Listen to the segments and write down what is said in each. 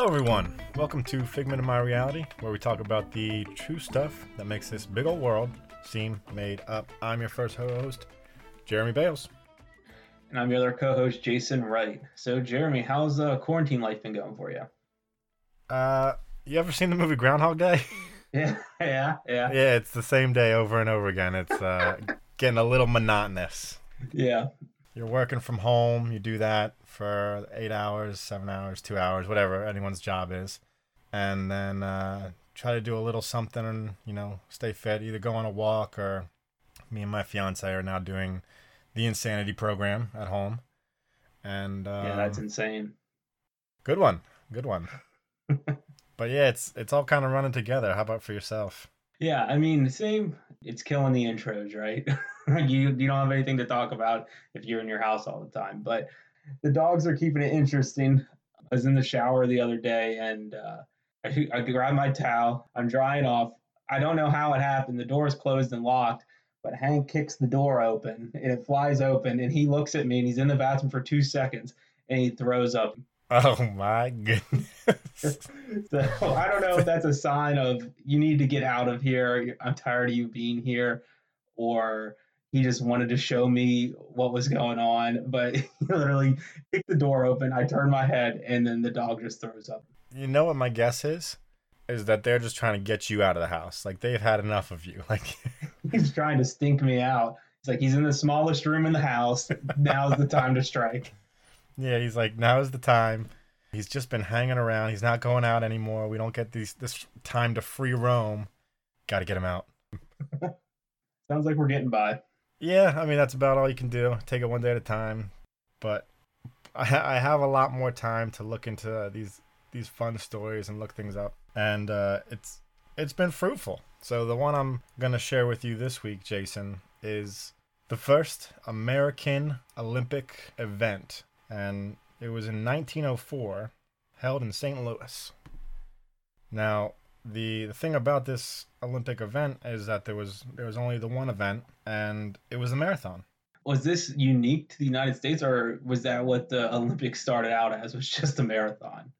Hello, everyone. Welcome to Figment of My Reality, where we talk about the true stuff that makes this big old world seem made up. I'm your first host, Jeremy Bales. And I'm your other co-host, Jason Wright. So, Jeremy, how's uh, quarantine life been going for you? Uh, you ever seen the movie Groundhog Day? Yeah, yeah, yeah. yeah, it's the same day over and over again. It's uh, getting a little monotonous. Yeah. You're working from home. You do that for eight hours, seven hours, two hours, whatever anyone's job is, and then uh, try to do a little something and you know stay fit. Either go on a walk or me and my fiance are now doing the insanity program at home. And um, Yeah, that's insane. good one, good one. but yeah, it's it's all kind of running together. How about for yourself? Yeah, I mean, same. It's killing the intros, right? you you don't have anything to talk about if you're in your house all the time. But the dogs are keeping it interesting. I was in the shower the other day and uh, I, I grabbed my towel. I'm drying off. I don't know how it happened. The door is closed and locked, but Hank kicks the door open and it flies open. And he looks at me and he's in the bathroom for two seconds and he throws up. Oh my goodness! So I don't know if that's a sign of you need to get out of here. I'm tired of you being here, or he just wanted to show me what was going on. But he literally kicked the door open. I turned my head, and then the dog just throws up. you know what my guess is? Is that they're just trying to get you out of the house. Like they've had enough of you. Like He's trying to stink me out. It's like he's in the smallest room in the house. Now's the time to strike. Yeah, he's like, now is the time. He's just been hanging around. He's not going out anymore. We don't get these this time to free roam. Got to get him out. Sounds like we're getting by. Yeah, I mean that's about all you can do. Take it one day at a time. But I, I have a lot more time to look into these these fun stories and look things up, and uh, it's it's been fruitful. So the one I'm gonna share with you this week, Jason, is the first American Olympic event, and it was in 1904, held in St. Louis. Now, the the thing about this Olympic event is that there was there was only the one event, and it was a marathon. Was this unique to the United States, or was that what the Olympics started out as? Was just a marathon?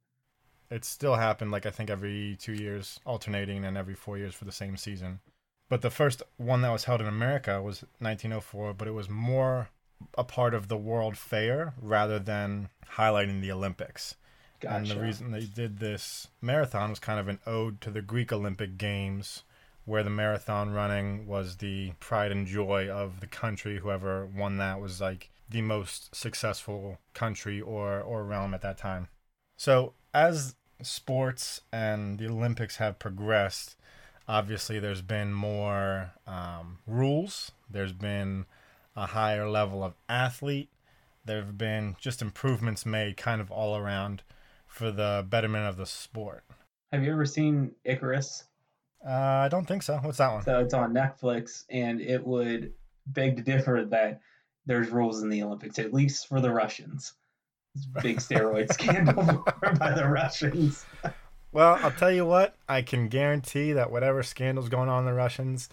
It still happened like I think every two years, alternating, and every four years for the same season. But the first one that was held in America was 1904, but it was more a part of the World Fair rather than highlighting the Olympics. Gotcha. And the reason they did this marathon was kind of an ode to the Greek Olympic Games, where the marathon running was the pride and joy of the country. Whoever won that was like the most successful country or, or realm at that time. So, as sports and the Olympics have progressed, obviously there's been more um, rules, there's been a higher level of athlete, there have been just improvements made kind of all around for the betterment of the sport. Have you ever seen Icarus? Uh, I don't think so. What's that one? So it's on Netflix, and it would beg to differ that there's rules in the Olympics, at least for the Russians. It's a big steroid scandal by the Russians. Well, I'll tell you what, I can guarantee that whatever scandal's going on in the Russians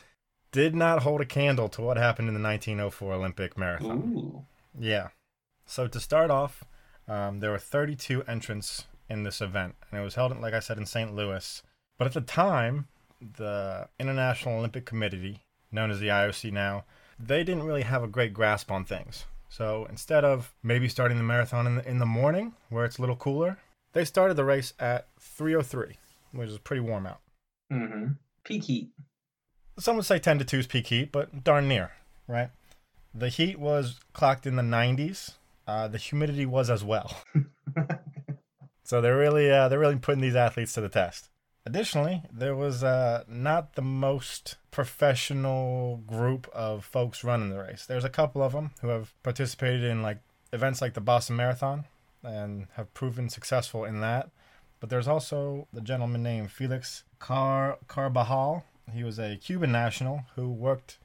did not hold a candle to what happened in the 1904 Olympic marathon. Ooh. Yeah. So to start off, um, there were 32 entrants in this event, and it was held, like I said, in St. Louis. But at the time, the International Olympic Committee, known as the IOC now, they didn't really have a great grasp on things. So instead of maybe starting the marathon in the, in the morning, where it's a little cooler, they started the race at 3:03, which is pretty warm out. Mm-hmm. Peak heat. Some would say 10 to 2 is peak heat, but darn near, right? The heat was clocked in the 90s. Uh, the humidity was as well. so they're really uh, they're really putting these athletes to the test. Additionally, there was uh, not the most professional group of folks running the race. There's a couple of them who have participated in like events like the Boston Marathon and have proven successful in that. But there's also the gentleman named Felix Car Carbajal. He was a Cuban national who worked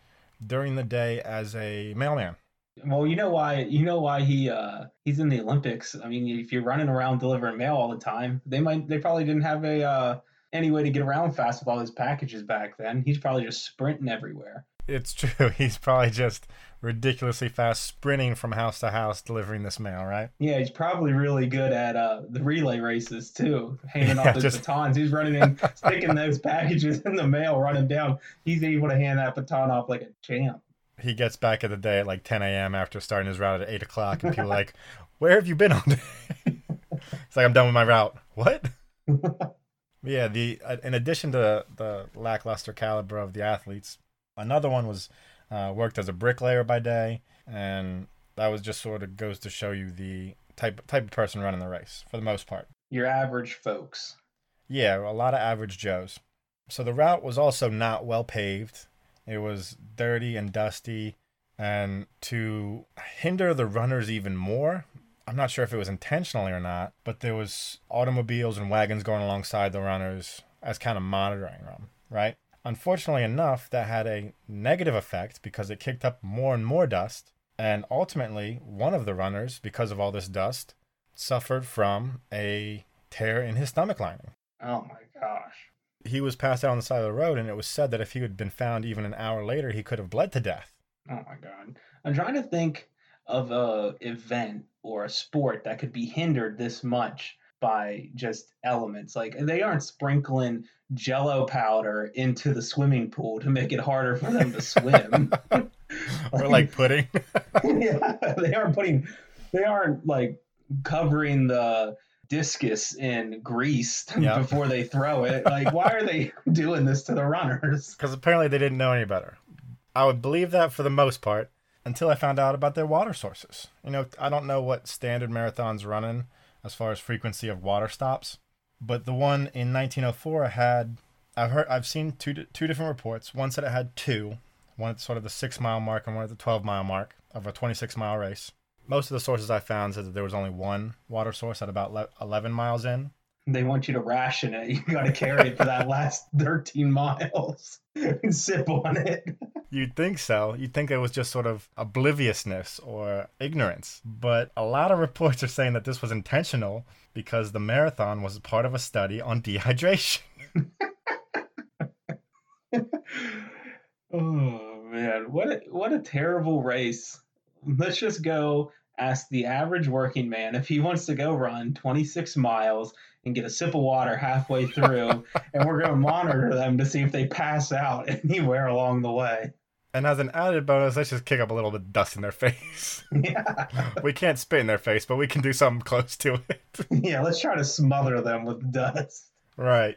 during the day as a mailman. Well, you know why you know why he uh he's in the Olympics. I mean, if you're running around delivering mail all the time, they might they probably didn't have a uh any way to get around fast with all his packages back then. He's probably just sprinting everywhere. It's true. He's probably just ridiculously fast sprinting from house to house delivering this mail, right? Yeah, he's probably really good at uh, the relay races too, handing Yeah, off those just- batons. He's running in, sticking those packages in the mail, running down. He's able to hand that baton off like a champ. He gets back at the day at like 10 a.m. after starting his route at 8 o'clock, and people are like, Where have you been all day? it's like, I'm done with my route. What? Yeah, the uh, in addition to the lackluster caliber of the athletes, another one was uh, worked as a bricklayer by day, and that was just sort of goes to show you the type type of person running the race for the most part. Your average folks. Yeah, a lot of average Joes. So the route was also not well paved. It was dirty and dusty, and to hinder the runners even more, I'm not sure if it was intentionally or not, but there was automobiles and wagons going alongside the runners as kind of monitoring them, right? Unfortunately enough, that had a negative effect because it kicked up more and more dust, and ultimately, one of the runners, because of all this dust, suffered from a tear in his stomach lining Oh my gosh. He was passed out on the side of the road, and it was said that if he had been found even an hour later, he could have bled to death. Oh my god. I'm trying to think of a event or a sport that could be hindered this much by just elements. Like they aren't sprinkling jello powder into the swimming pool to make it harder for them to swim. or like pudding. yeah, they aren't putting they aren't like covering the discus in grease Yeah. before they throw it. Like why are they doing this to the runners? Because apparently they didn't know any better. I would believe that for the most part until I found out about their water sources. You know, I don't know what standard marathons running as far as frequency of water stops, but the one in 1904 had I've heard I've seen two two different reports. One said it had two, one at sort of the six mile mark and one at the 12 mile mark of a 26 mile race. Most of the sources I found said that there was only one water source at about le- 11 miles in. They want you to ration it. You got to carry it for that last 13 miles and sip on it. You'd think so. You'd think it was just sort of obliviousness or ignorance. But a lot of reports are saying that this was intentional because the marathon was part of a study on dehydration. Oh man, what a, what a terrible race. Let's just go ask the average working man if he wants to go run 26 miles and get a sip of water halfway through and we're going to monitor them to see if they pass out anywhere along the way. And as an added bonus, let's just kick up a little bit of dust in their face. Yeah. we can't spit in their face, but we can do something close to it. Yeah, let's try to smother them with dust. Right.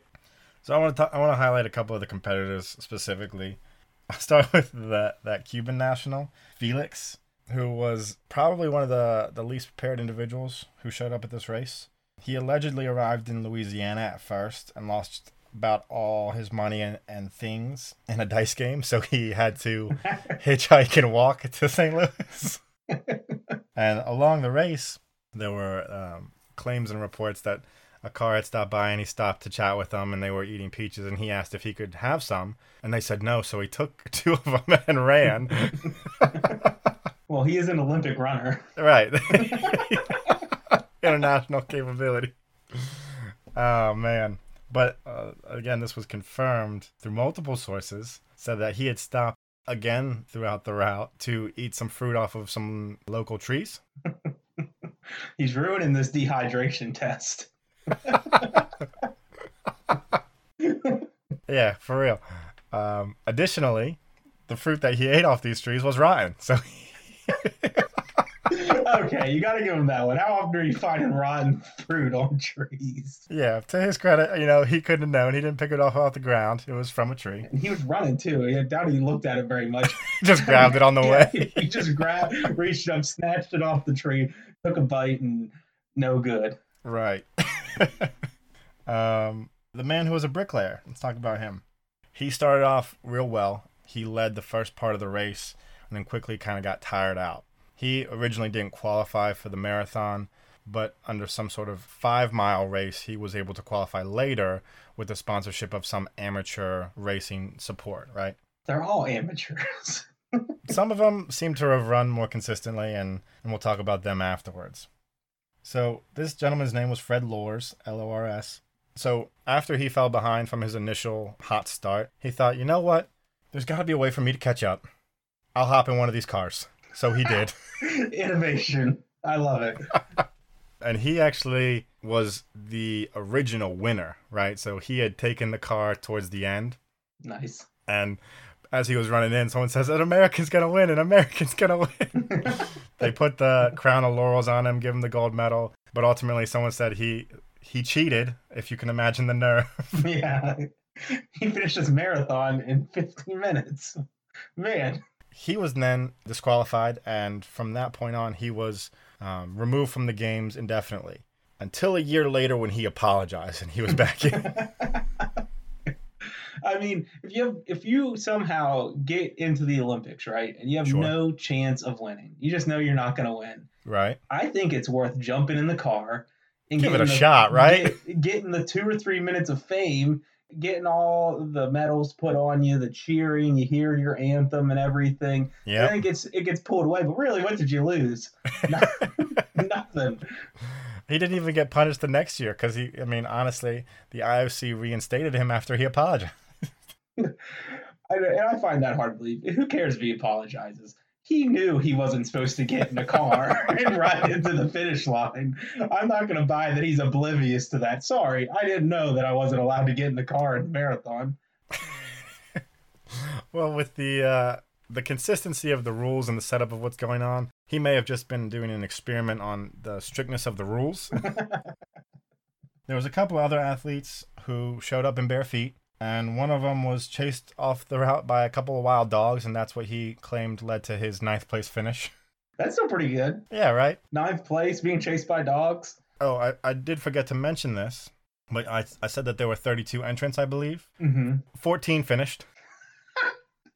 So I want to I want to highlight a couple of the competitors specifically. I'll start with that that Cuban national Felix, who was probably one of the the least prepared individuals who showed up at this race. He allegedly arrived in Louisiana at first and lost about all his money and, and things in a dice game, so he had to hitchhike and walk to St. Louis. and along the race, there were um, claims and reports that a car had stopped by and he stopped to chat with them and they were eating peaches and he asked if he could have some and they said no so he took two of them and ran Well, he is an Olympic runner. right. International capability. Oh man. But uh, again this was confirmed through multiple sources said that he had stopped again throughout the route to eat some fruit off of some local trees. He's ruining this dehydration test. yeah for real. Um, additionally the fruit that he ate off these trees was rotten so okay, you got to give him that one. How often are you finding rotten fruit on trees? Yeah, to his credit, you know, he couldn't have known. He didn't pick it off off the ground. It was from a tree. And he was running too. I doubt he looked at it very much. Just grabbed it on the Yeah, way. he just grabbed, reached up, snatched it off the tree, took a bite, and no good. Right. um, the man who was a bricklayer. Let's talk about him. He started off real well. He led the first part of the race and then quickly kind of got tired out. He originally didn't qualify for the marathon, but under some sort of five mile race, he was able to qualify later with the sponsorship of some amateur racing support, right? They're all amateurs. some of them seem to have run more consistently, and, and we'll talk about them afterwards. So, this gentleman's name was Fred Lors, L O R S. So after he fell behind from his initial hot start, he thought, you know what? There's got to be a way for me to catch up. I'll hop in one of these cars. So he did. Innovation. I love it. and he actually was the original winner, right? So he had taken the car towards the end. Nice. And as he was running in, someone says, An American's going to win, an American's going to win. they put the crown of laurels on him, give him the gold medal. But ultimately, someone said he he cheated, if you can imagine the nerve. yeah. He finished his marathon in 15 minutes. Man. He was then disqualified, and from that point on, he was um, removed from the games indefinitely until a year later when he apologized and he was back in. I mean, if you have, if you somehow get into the Olympics, right, and you have Sure. no chance of winning, you just know you're not going to win. right? I think it's worth jumping in the car and Give it a the- shot, right? get- getting the two or three minutes of fame, getting all the medals put on you, the cheering, you hear your anthem and everything. Yeah. Then it gets it gets pulled away. But really, what did you lose? Nothing. He didn't even get punished the next year because he, I mean, honestly, the IOC reinstated him after he apologized. I, and I find that hard to believe. Who cares if he apologizes? He knew he wasn't supposed to get in a car and ride into the finish line. I'm not going to buy that he's oblivious to that. Sorry, I didn't know that I wasn't allowed to get in the car in the marathon. Well, with the uh, the consistency of the rules and the setup of what's going on, he may have just been doing an experiment on the strictness of the rules. there was a couple other athletes who showed up in bare feet, and one of them was chased off the route by a couple of wild dogs, and that's what he claimed led to his ninth place finish. That's still pretty good. yeah, right. Ninth place, being chased by dogs. Oh, I, I did forget to mention this, but I, I said that there were 32 entrants, I believe. Mm-hmm. 14 finished.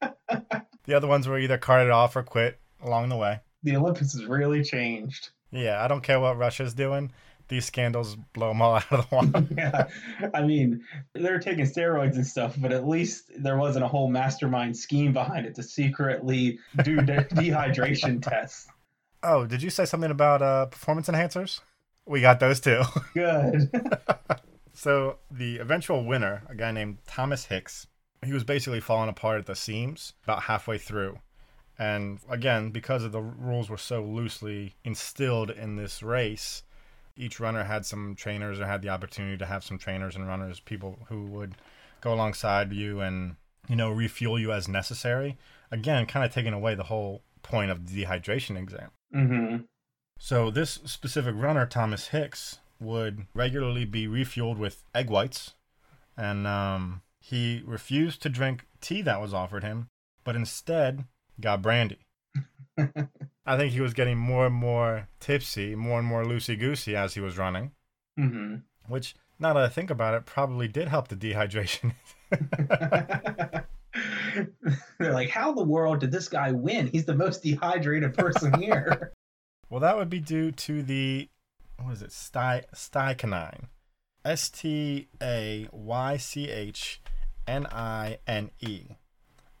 the other ones were either carted off or quit along the way. The Olympics has really changed. Yeah, I don't care what Russia's doing. These scandals blow them all out of the water. yeah, I mean, they're taking steroids and stuff, but at least there wasn't a whole mastermind scheme behind it to secretly do de- dehydration tests. oh, did you say something about uh, performance enhancers? We got those too. Good. so the eventual winner, a guy named Thomas Hicks, he was basically falling apart at the seams about halfway through. And again, because of the rules were so loosely instilled in this race, each runner had some trainers or had the opportunity to have some trainers and runners, people who would go alongside you and, you know, refuel you as necessary. Again, kind of taking away the whole point of the dehydration exam. hmm So this specific runner, Thomas Hicks, would regularly be refueled with egg whites, and um, he refused to drink tea that was offered him, but instead got brandy. I think he was getting more and more tipsy, more and more loosey goosey as he was running, hmm which, now that I think about it, probably did help the dehydration. They're like, how in the world did this guy win? He's the most dehydrated person here. well, that would be due to the, what is it, Sty, strychnine. S T A Y C H N I N E.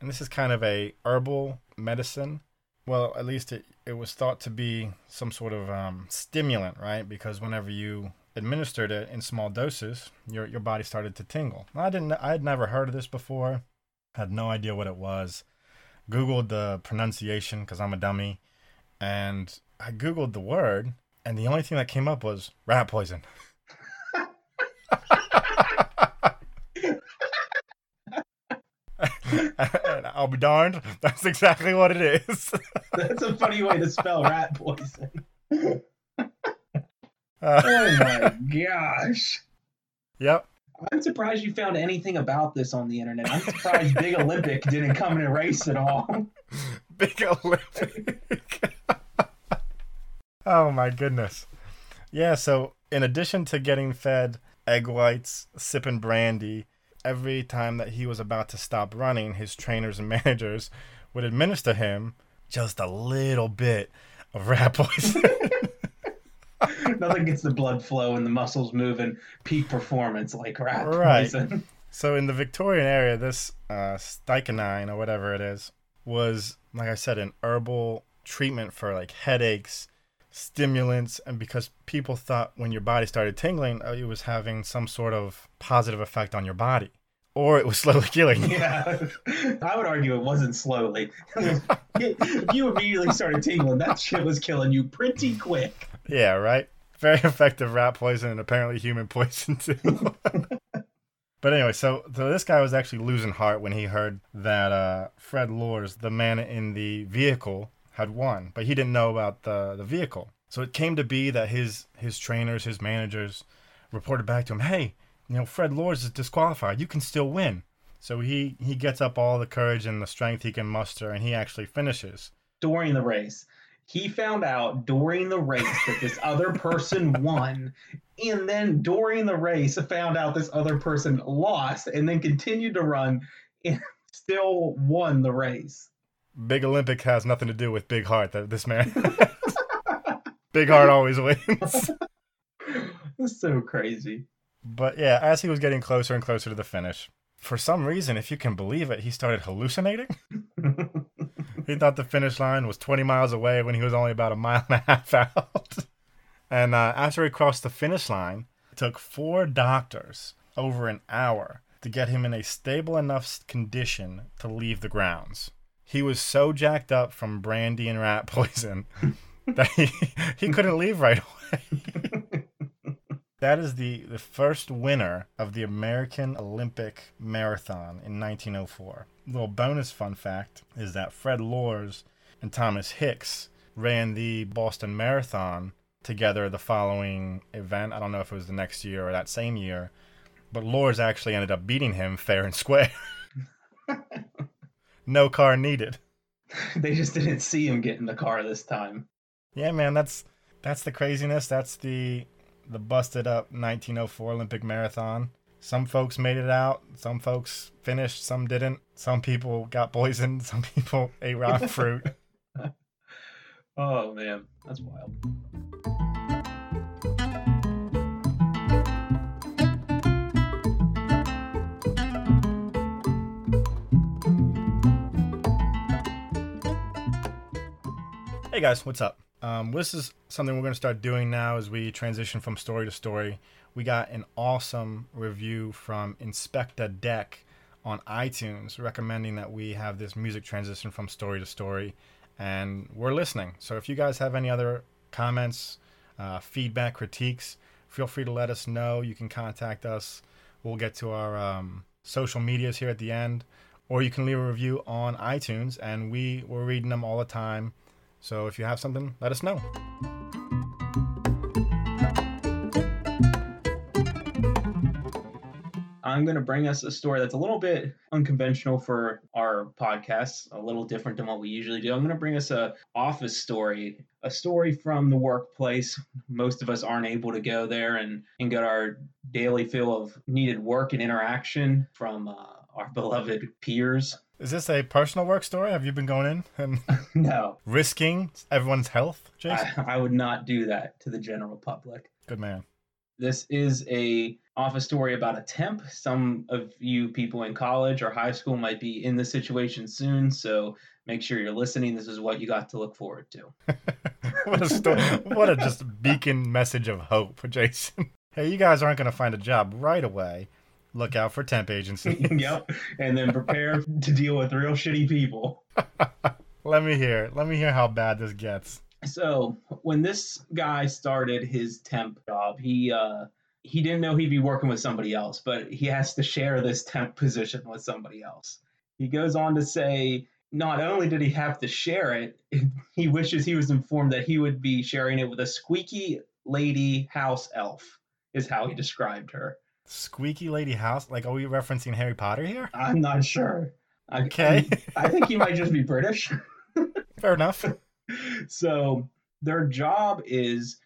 And this is kind of a herbal medicine. Well, at least it, it was thought to be some sort of um, stimulant, right? Because whenever you administered it in small doses, your your body started to tingle. I didn't I had never heard of this before. Had no idea what it was. Googled the pronunciation because I'm a dummy, and I googled the word, and the only thing that came up was rat poison. and I'll be darned, that's exactly what it is. That's a funny way to spell rat poison. Uh, Oh my gosh. yep. I'm surprised you found anything about this on the internet. I'm surprised Big Olympic didn't come in a race at all. Big Olympic. oh my goodness. Yeah, so in addition to getting fed egg whites, sipping brandy, every time that he was about to stop running, his trainers and managers would administer him just a little bit of rat poison. Nothing gets the blood flow and the muscles moving, peak performance like rat Right. poison. So in the Victorian area, this uh, strychnine or whatever it is was, like I said, an herbal treatment for like headaches, stimulants, and because people thought when your body started tingling, uh, it was having some sort of positive effect on your body, or it was slowly killing you. Yeah, I would argue it wasn't slowly. if you immediately started tingling, that shit was killing you pretty quick. Yeah, right. Very effective rat poison and apparently human poison too. but anyway, so, so this guy was actually losing heart when he heard that uh, Fred Lors, the man in the vehicle, had won, but he didn't know about the the vehicle. So it came to be that his his trainers, his managers, reported back to him, "Hey, you know Fred Lors is disqualified. You can still win." So he he gets up all the courage and the strength he can muster, and he actually finishes. During the race, he found out during the race that this other person won, and then during the race found out this other person lost, and then continued to run and still won the race. Big Olympic has nothing to do with Big Heart. That this man, Big Heart always wins. It's so crazy. But yeah, as he was getting closer and closer to the finish, for some reason, if you can believe it, he started hallucinating. he thought the finish line was 20 miles away when he was only about a mile and a half out. and uh, after he crossed the finish line, it took four doctors over an hour to get him in a stable enough condition to leave the grounds. He was so jacked up from brandy and rat poison that he, he couldn't leave right away. that is the, the first winner of the American Olympic Marathon in 1904. little bonus fun fact is that Fred Lors and Thomas Hicks ran the Boston Marathon together the following event. I don't know if it was the next year or that same year, but Lors actually ended up beating him fair and square. no car needed. they just didn't see him get in the car this time. Yeah, man, that's that's the craziness. That's the the busted up 1904 Olympic marathon. Some folks made it out, some folks finished, some didn't. Some people got poisoned, some people ate rock fruit. oh man, that's wild. Hey guys, what's up? Um, this is something we're going to start doing now as we transition from story to story. We got an awesome review from Inspector Deck on iTunes recommending that we have this music transition from story to story, and we're listening. So if you guys have any other comments, uh, feedback, critiques, feel free to let us know. You can contact us. We'll get to our um, social medias here at the end, or you can leave a review on iTunes, and we we're reading them all the time so if you have something, let us know. I'm going to bring us a story that's a little bit unconventional for our podcast, a little different than what we usually do. I'm going to bring us a office story, a story from the workplace. Most of us aren't able to go there and, and get our daily fill of needed work and interaction from uh, our beloved peers. Is this a personal work story? Have you been going in and no risking everyone's health, Jason? I, I would not do that to the general public. Good man. This is a office story about a temp. Some of you people in college or high school might be in this situation soon, so make sure you're listening. This is what you got to look forward to. what a story! What a just beacon message of hope, Jason. Hey, you guys aren't going to find a job right away look out for temp agency. yep. And then prepare to deal with real shitty people. Let me hear. Let me hear how bad this gets. So when this guy started his temp job, he uh he didn't know he'd be working with somebody else, but he has to share this temp position with somebody else. He goes on to say not only did he have to share it, he wishes he was informed that he would be sharing it with a squeaky lady house elf, is how he described her. Squeaky Lady House? Like, are we referencing Harry Potter here? I'm not sure. Okay. I, I think he might just be British. Fair enough. So their job is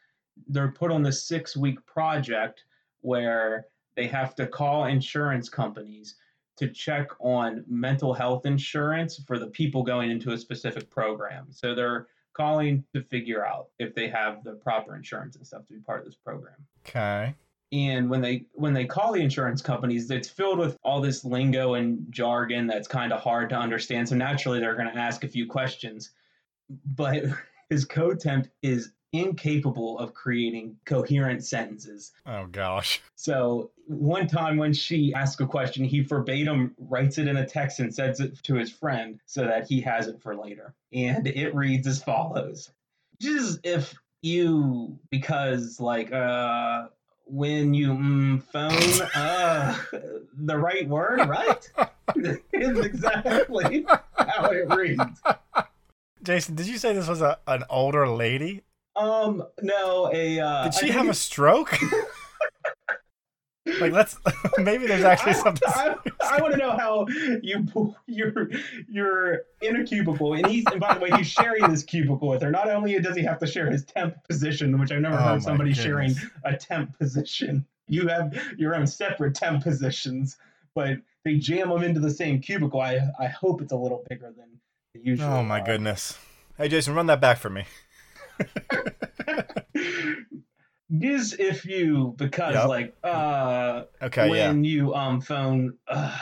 they're put on this six week project where they have to call insurance companies to check on mental health insurance for the people going into a specific program. So they're calling to figure out if they have the proper insurance and stuff to be part of this program. Okay and when they when they call the insurance companies it's filled with all this lingo and jargon that's kind of hard to understand so naturally they're going to ask a few questions but his co-temp is incapable of creating coherent sentences. Oh gosh. So one time when she asked a question, he verbatim writes it in a text and sends it to his friend so that he has it for later. And it reads as follows. Just if you because like uh when you mm, phone uh the right word, right? is exactly how it reads. Jason, did you say this was a, an older lady? Um, no, a. Uh, Did she have a stroke? like, let's maybe there's actually I, something. I, I want to know how you you're you're in a cubicle, and he's and by the way, he's sharing this cubicle with her. Not only does he have to share his temp position, which I've never Oh heard somebody sharing a temp position. You have your own separate temp positions, but they jam them into the same cubicle. I I hope it's a little bigger than the usual. Oh my are. goodness. Hey Jason, run that back for me. Is if you because Yep. like uh Okay, yeah. when you um phone uh,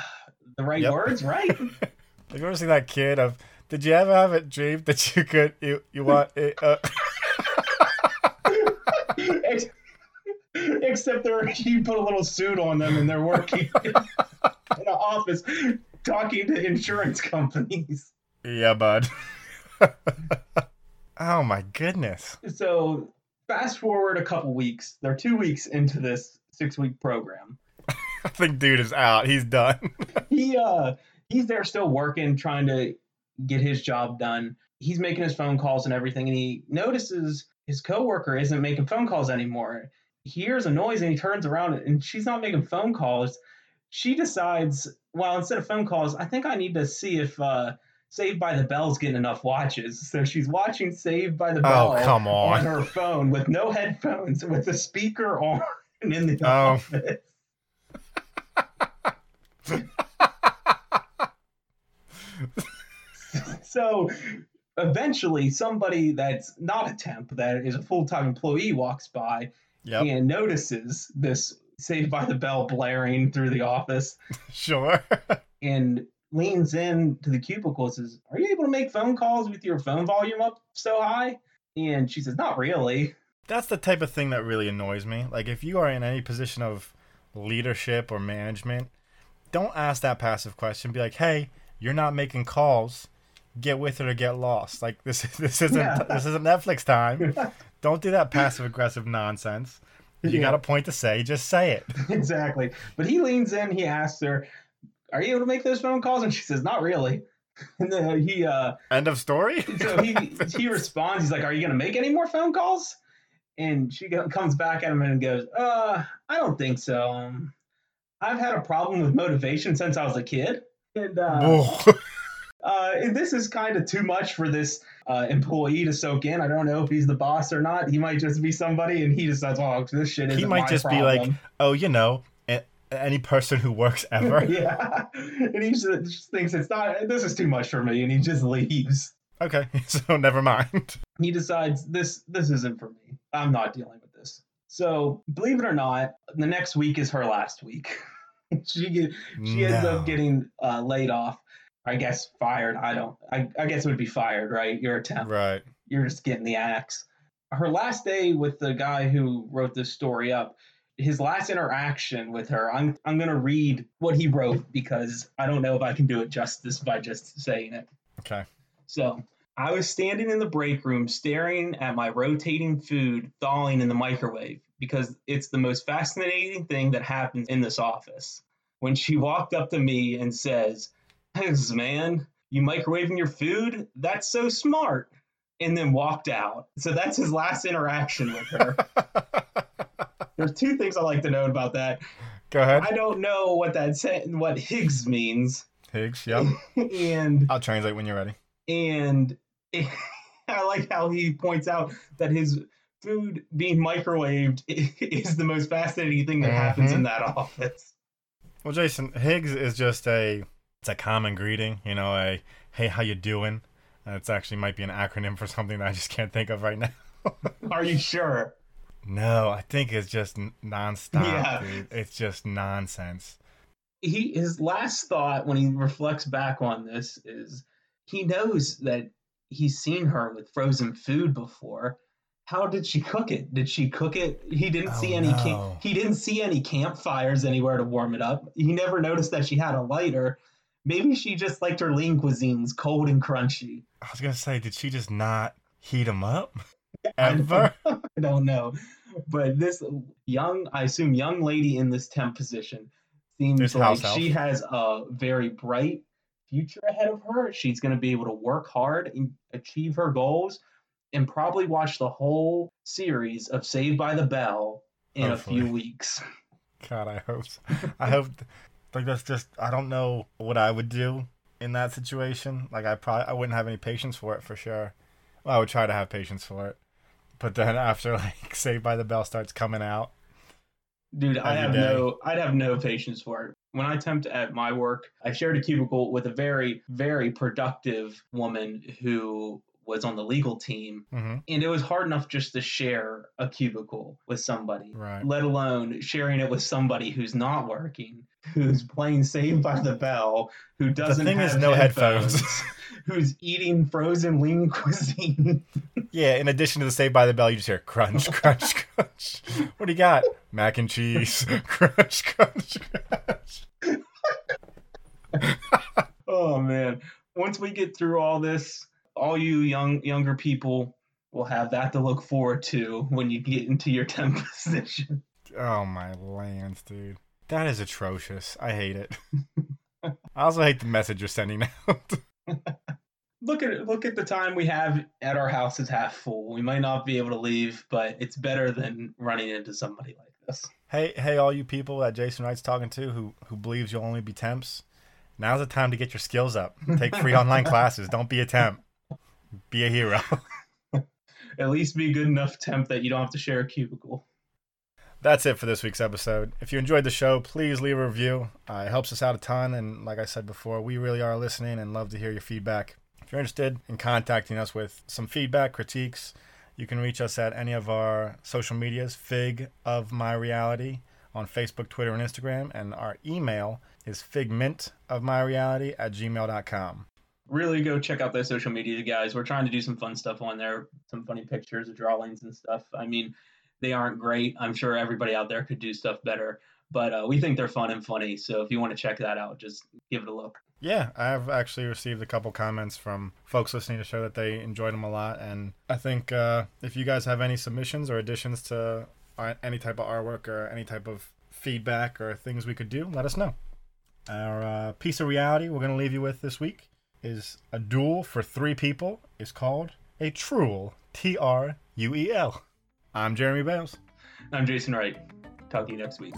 the right Yep. words, right? Have you ever seen that kid of? Did you ever have a dream that you could you you want it? Uh, Except they're you put a little suit on them and they're working in an office talking to insurance companies. yeah, bud. oh my goodness. So fast forward a couple weeks. They're two weeks into this six week program. I think dude is out. He's done. he uh he's there still working trying to get his job done he's making his phone calls and everything and he notices his coworker isn't making phone calls anymore he hears a noise and he turns around and she's not making phone calls she decides well instead of phone calls i think i need to see if uh saved by the bell's getting enough watches so she's watching saved by the oh, bell Oh come on on. her phone with no headphones with the speaker on in the Oh. office so eventually somebody that's not a temp that is a full-time employee walks by Yep. and notices this saved by the bell blaring through the office Sure. and leans in to the cubicle and says are you able to make phone calls with your phone volume up so high and she says not really That's the type of thing that really annoys me. Like if you are in any position of leadership or management, don't ask that passive question. Be like, "Hey, you're not making calls. Get with it or get lost." Like this this isn't Yeah. this isn't Netflix time. don't do that passive aggressive nonsense. You Yeah. got a point to say, just say it. exactly but he leans in he asks her are you able to make those phone calls and she says not really and then he uh End of story. so he he responds. He's like, "Are you gonna make any more phone calls?" And she comes back at him and goes, "Uh, I don't think so. Um, I've had a problem with motivation since I was a kid, and uh, uh, this is kind of too much for this uh, employee to soak in. I don't know if he's the boss or not. He might just be somebody, and he decides, "Oh, this shit is." he might just be like, "Oh, you know, any person who works ever." yeah, and he just, thinks it's not. This is too much for me, and he just leaves. okay, so never mind. he decides this this isn't for me. I'm not dealing with this. So believe it or not, the next week is her last week. she get, she ends up getting uh, laid off. I guess fired. I don't. I, I guess it would be fired, right? You're a temp. right. You're just getting the axe. Her last day with the guy who wrote this story up. His last interaction with her. I'm I'm gonna read what he wrote because I don't know if I can do it justice by just saying it. Okay. So I was standing in the break room staring at my rotating food thawing in the microwave because it's the most fascinating thing that happens in this office. When she walked up to me and says, Thanks, man, you microwaving your food? That's so smart. And then walked out. So that's his last interaction with her. There's two things I like to know about that. Go ahead. I don't know what that sa- what Higgs means, Higgs. Yep. and I'll translate when you're ready. and I like how he points out that his food being microwaved is the most fascinating thing that happens Mhm. in that office. Well, Jason, Higgs is just a it's a common greeting, you know, a hey, how you doing? And it's actually might be an acronym for something that I just can't think of right now. Are you sure? No, I think it's just nonstop, Yeah. dude. It's just nonsense. He his last thought when he reflects back on this is he knows that he's seen her with frozen food before, how did she cook it? Did she cook it? He didn't Oh, see any no. camp, he didn't see any campfires anywhere to warm it up. He never noticed that she had a lighter. Maybe she just liked her lean cuisines cold and crunchy. I was gonna say, did she just not heat them up ever? I don't know. But this young, I assume young lady in this temp position seems This like she has a very bright future ahead of her. She's going to be able to work hard and achieve her goals and probably watch the whole series of Saved by the Bell in a few weeks. God, I hope. So. I hope. Like that's just. I don't know what I would do in that situation. Like I probably I wouldn't have any patience for it for sure. Well, I would try to have patience for it, but then after like Saved by the Bell starts coming out, Dude, I have day. no I'd have no patience for it. When I temped at my work, I shared a cubicle with a very, very productive woman who was on the legal team. hmm And it was hard enough just to share a cubicle with somebody, right? let alone sharing it with somebody who's not working, who's playing Saved by the Bell, who doesn't thing have is no headphones. who's eating frozen lean cuisine. Yeah. In addition to the Saved by the Bell, you just hear crunch, crunch, crunch. What do you got? Mac and cheese. crunch, crunch, crunch. Oh man. Once we get through all this, all you young younger people will have that to look forward to when you get into your temp position. Oh my lands, dude. That is atrocious. I hate it. I also hate the message you're sending out. Look at look at the time we have at our house is half full. We might not be able to leave, but it's better than running into somebody like this. hey, hey, all you people that Jason Wright's talking to who who believes you'll only be temps. Now's the time to get your skills up. Take free online classes. Don't be a temp. Be a hero. At least be good enough temp that you don't have to share a cubicle. That's it for this week's episode. If you enjoyed the show, please leave a review. Uh, it helps us out a ton, and like I said before, we really are listening and love to hear your feedback. If you're interested in contacting us with some feedback, critiques, you can reach us at any of our social medias, Fig of My Reality, on Facebook, Twitter, and Instagram, and our email is figmentofmyreality at gmail.com. Really go check out those social media guys. We're trying to do some fun stuff on there, some funny pictures, drawings, and stuff. I mean, they aren't great. I'm sure everybody out there could do stuff better, but uh, we think they're fun and funny. So if you want to check that out, just give it a look. Yeah, I've actually received a couple comments from folks listening to the show that they enjoyed them a lot, and I think uh, if you guys have any submissions or additions to any type of artwork or any type of feedback or things we could do, let us know. Our uh, piece of reality we're going to leave you with this week is a duel for three people is called a truel. T R U E L. I'm Jeremy Bales. I'm Jason Wright. Talk to you next week.